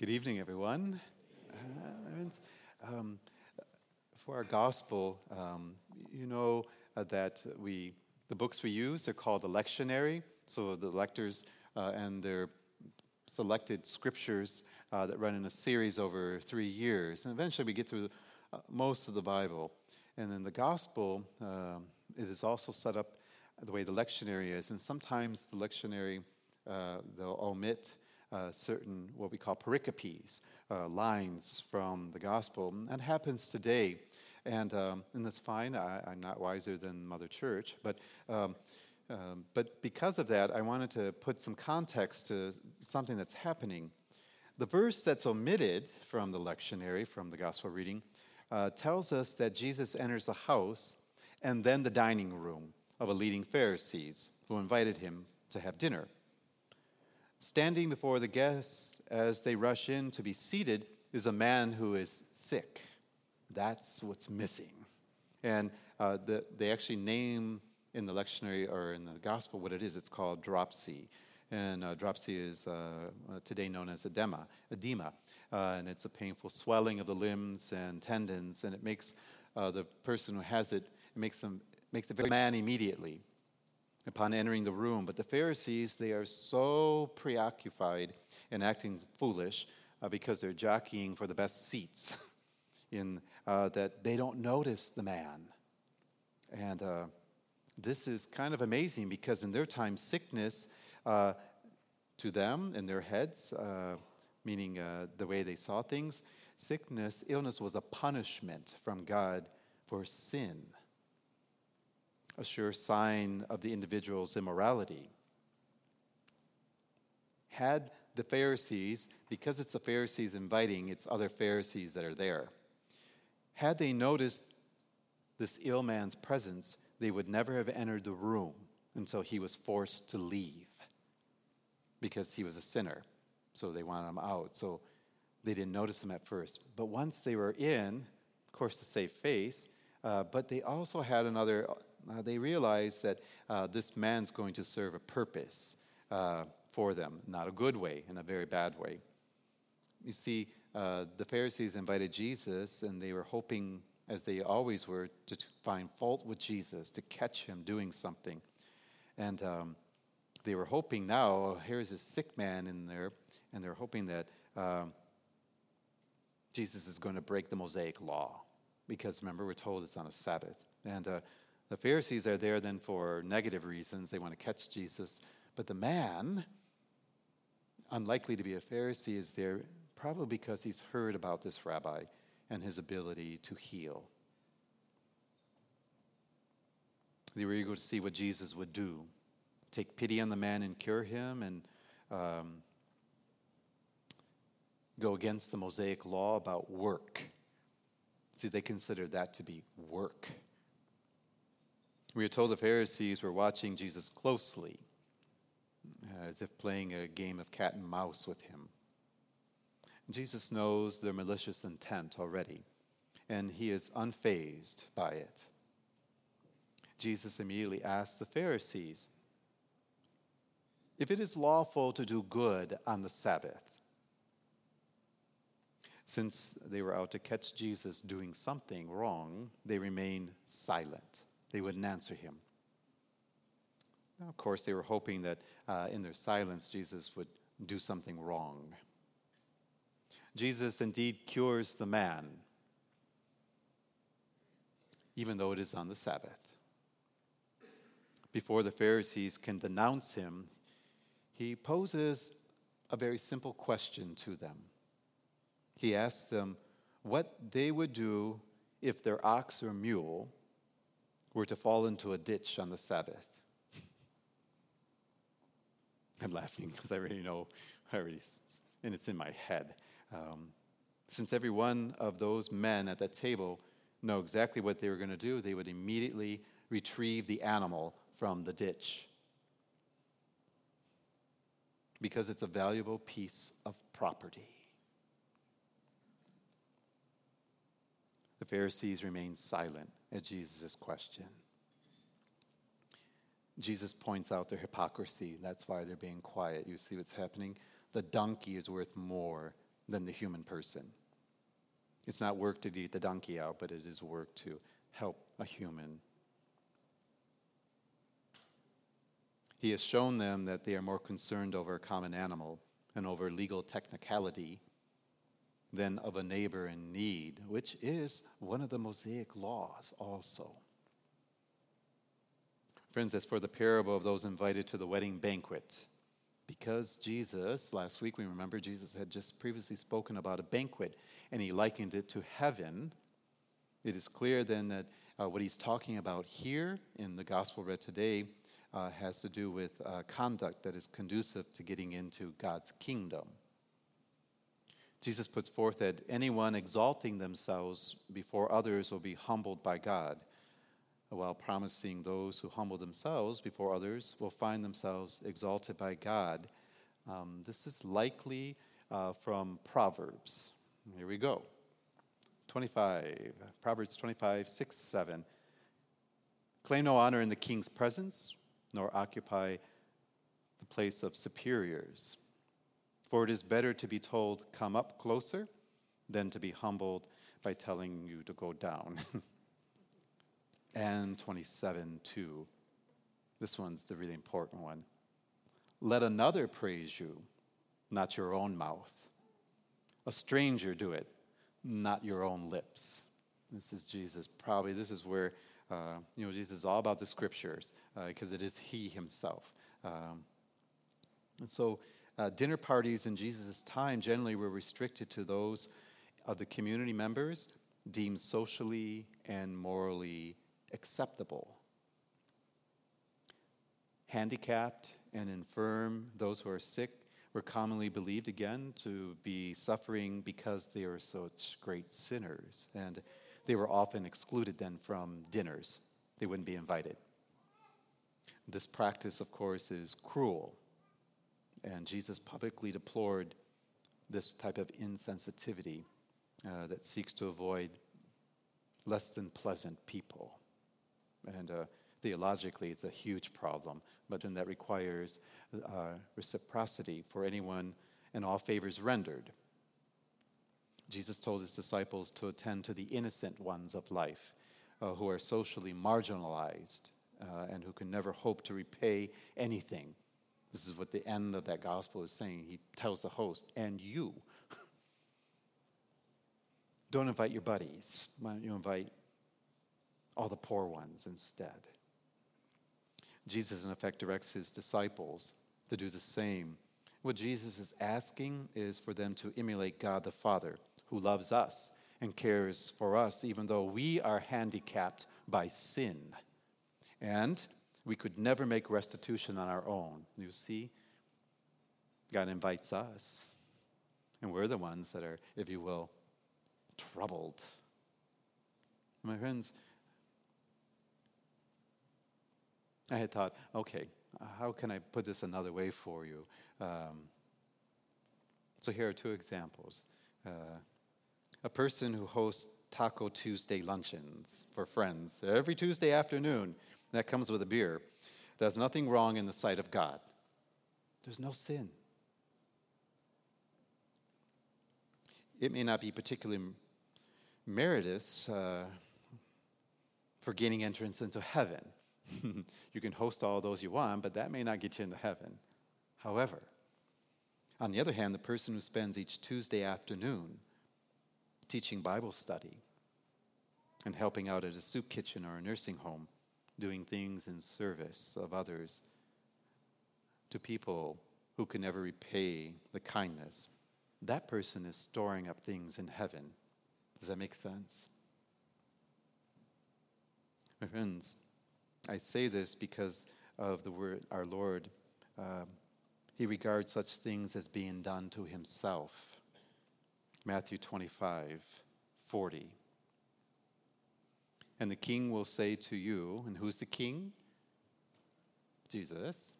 Good evening, everyone. Uh, um, for our gospel, um, you know uh, that we the books we use are called the lectionary. So the lectors uh, and their selected scriptures uh, that run in a series over three years, and eventually we get through uh, most of the Bible. And then the gospel um, is also set up the way the lectionary is, and sometimes the lectionary uh, they'll omit uh, certain what we call pericopes, uh, lines from the gospel. And that happens today. And, um, and that's fine. I, am not wiser than Mother Church. But, um, um, but because of that, I wanted to put some context to something that's happening. The verse that's omitted from the lectionary, from the gospel reading, uh, tells us that Jesus enters the house and then the dining room of a leading Pharisees who invited him to have dinner. Standing before the guests as they rush in to be seated is a man who is sick. That's what's missing. And uh, the, they actually name in the lectionary or in the gospel what it is. It's called dropsy. And uh, dropsy is uh, uh today known as edema, edema. Uh, and it's a painful swelling of the limbs and tendons, and it makes uh, the person who has it, it makes them makes the very man immediately upon entering the room. But the Pharisees, they are so preoccupied and acting foolish uh, because they're jockeying for the best seats in uh, that they don't notice the man. And uh, this is kind of amazing because in their time, sickness uh, to them in their heads, uh, meaning uh, the way they saw things, sickness, illness was a punishment from God for sin a sure sign of the individual's immorality. Had the Pharisees, because it's the Pharisees inviting, it's other Pharisees that are there, had they noticed this ill man's presence, they would never have entered the room until he was forced to leave because he was a sinner. So they wanted him out. So they didn't notice him at first. But once they were in, of course, to save face, uh, but they also had another uh, they realize that uh, this man's going to serve a purpose uh, for them, not a good way, in a very bad way. You see, uh, the Pharisees invited Jesus, and they were hoping, as they always were, to find fault with Jesus, to catch him doing something. And um, they were hoping now, oh, here's a sick man in there, and they're hoping that um, Jesus is going to break the Mosaic law. Because remember, we're told it's on a Sabbath. And uh, the Pharisees are there then for negative reasons. They want to catch Jesus. But the man, unlikely to be a Pharisee, is there probably because he's heard about this rabbi and his ability to heal. They were eager to see what Jesus would do take pity on the man and cure him, and um, go against the Mosaic law about work. See, they considered that to be work. We are told the Pharisees were watching Jesus closely, uh, as if playing a game of cat and mouse with him. Jesus knows their malicious intent already, and he is unfazed by it. Jesus immediately asks the Pharisees if it is lawful to do good on the Sabbath. Since they were out to catch Jesus doing something wrong, they remained silent. They wouldn't answer him. Now, of course, they were hoping that uh, in their silence, Jesus would do something wrong. Jesus indeed cures the man, even though it is on the Sabbath. Before the Pharisees can denounce him, he poses a very simple question to them. He asks them what they would do if their ox or mule were to fall into a ditch on the Sabbath. I'm laughing because I already know, I already, and it's in my head. Um, since every one of those men at that table know exactly what they were going to do, they would immediately retrieve the animal from the ditch because it's a valuable piece of property. The Pharisees remain silent at Jesus' question. Jesus points out their hypocrisy. That's why they're being quiet. You see what's happening? The donkey is worth more than the human person. It's not work to eat the donkey out, but it is work to help a human. He has shown them that they are more concerned over a common animal and over legal technicality than of a neighbor in need, which is one of the Mosaic laws also. Friends, as for the parable of those invited to the wedding banquet, because Jesus, last week we remember Jesus had just previously spoken about a banquet and he likened it to heaven, it is clear then that uh, what he's talking about here in the gospel read today uh, has to do with uh, conduct that is conducive to getting into God's kingdom. Jesus puts forth that anyone exalting themselves before others will be humbled by God, while promising those who humble themselves before others will find themselves exalted by God. Um, this is likely uh, from Proverbs. Here we go. 25, Proverbs 25, 6, 7. Claim no honor in the king's presence, nor occupy the place of superiors. For it is better to be told, Come up closer, than to be humbled by telling you to go down. and 27 2. This one's the really important one. Let another praise you, not your own mouth. A stranger do it, not your own lips. This is Jesus. Probably this is where, uh, you know, Jesus is all about the scriptures because uh, it is He Himself. Um, and so, uh, dinner parties in Jesus' time generally were restricted to those of the community members deemed socially and morally acceptable. Handicapped and infirm, those who are sick, were commonly believed again to be suffering because they were such great sinners. And they were often excluded then from dinners, they wouldn't be invited. This practice, of course, is cruel and Jesus publicly deplored this type of insensitivity uh, that seeks to avoid less than pleasant people. And uh, theologically, it's a huge problem, but then that requires uh, reciprocity for anyone and all favors rendered. Jesus told his disciples to attend to the innocent ones of life uh, who are socially marginalized uh, and who can never hope to repay anything this is what the end of that gospel is saying. He tells the host, and you. Don't invite your buddies. Why don't you invite all the poor ones instead? Jesus, in effect, directs his disciples to do the same. What Jesus is asking is for them to emulate God the Father, who loves us and cares for us, even though we are handicapped by sin. And we could never make restitution on our own. You see, God invites us, and we're the ones that are, if you will, troubled. My friends, I had thought, okay, how can I put this another way for you? Um, so here are two examples. Uh, a person who hosts Taco Tuesday luncheons for friends every Tuesday afternoon that comes with a beer. There's nothing wrong in the sight of God. There's no sin. It may not be particularly meritorious uh, for gaining entrance into heaven. you can host all those you want, but that may not get you into heaven. However, on the other hand, the person who spends each Tuesday afternoon teaching Bible study and helping out at a soup kitchen or a nursing home doing things in service of others to people who can never repay the kindness, that person is storing up things in heaven. Does that make sense? My friends, I say this because of the word our Lord. Uh, he regards such things as being done to himself. Matthew 25, 40. And the king will say to you, and who's the king? Jesus.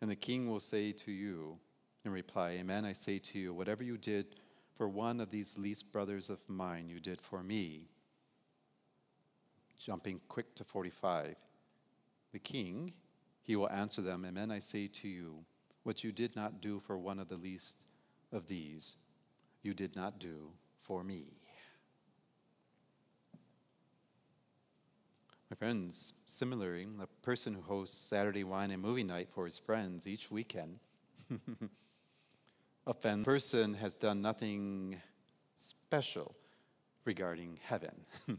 And the king will say to you in reply, Amen, I say to you, whatever you did for one of these least brothers of mine, you did for me. Jumping quick to 45. The king, he will answer them, Amen, I say to you, what you did not do for one of the least of these, you did not do for me. My friends, similarly, a person who hosts Saturday wine and movie night for his friends each weekend, a person has done nothing special regarding heaven.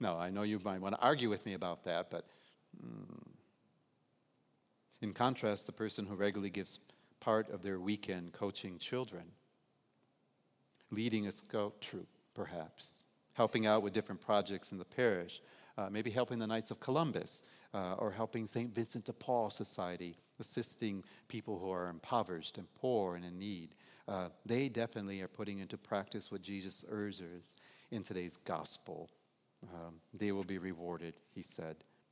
no, I know you might want to argue with me about that, but mm, in contrast, the person who regularly gives part of their weekend coaching children, leading a scout troop, perhaps, helping out with different projects in the parish, uh, maybe helping the Knights of Columbus, uh, or helping St. Vincent de Paul Society, assisting people who are impoverished and poor and in need. Uh, they definitely are putting into practice what Jesus urges in today's gospel. Um, they will be rewarded, he said.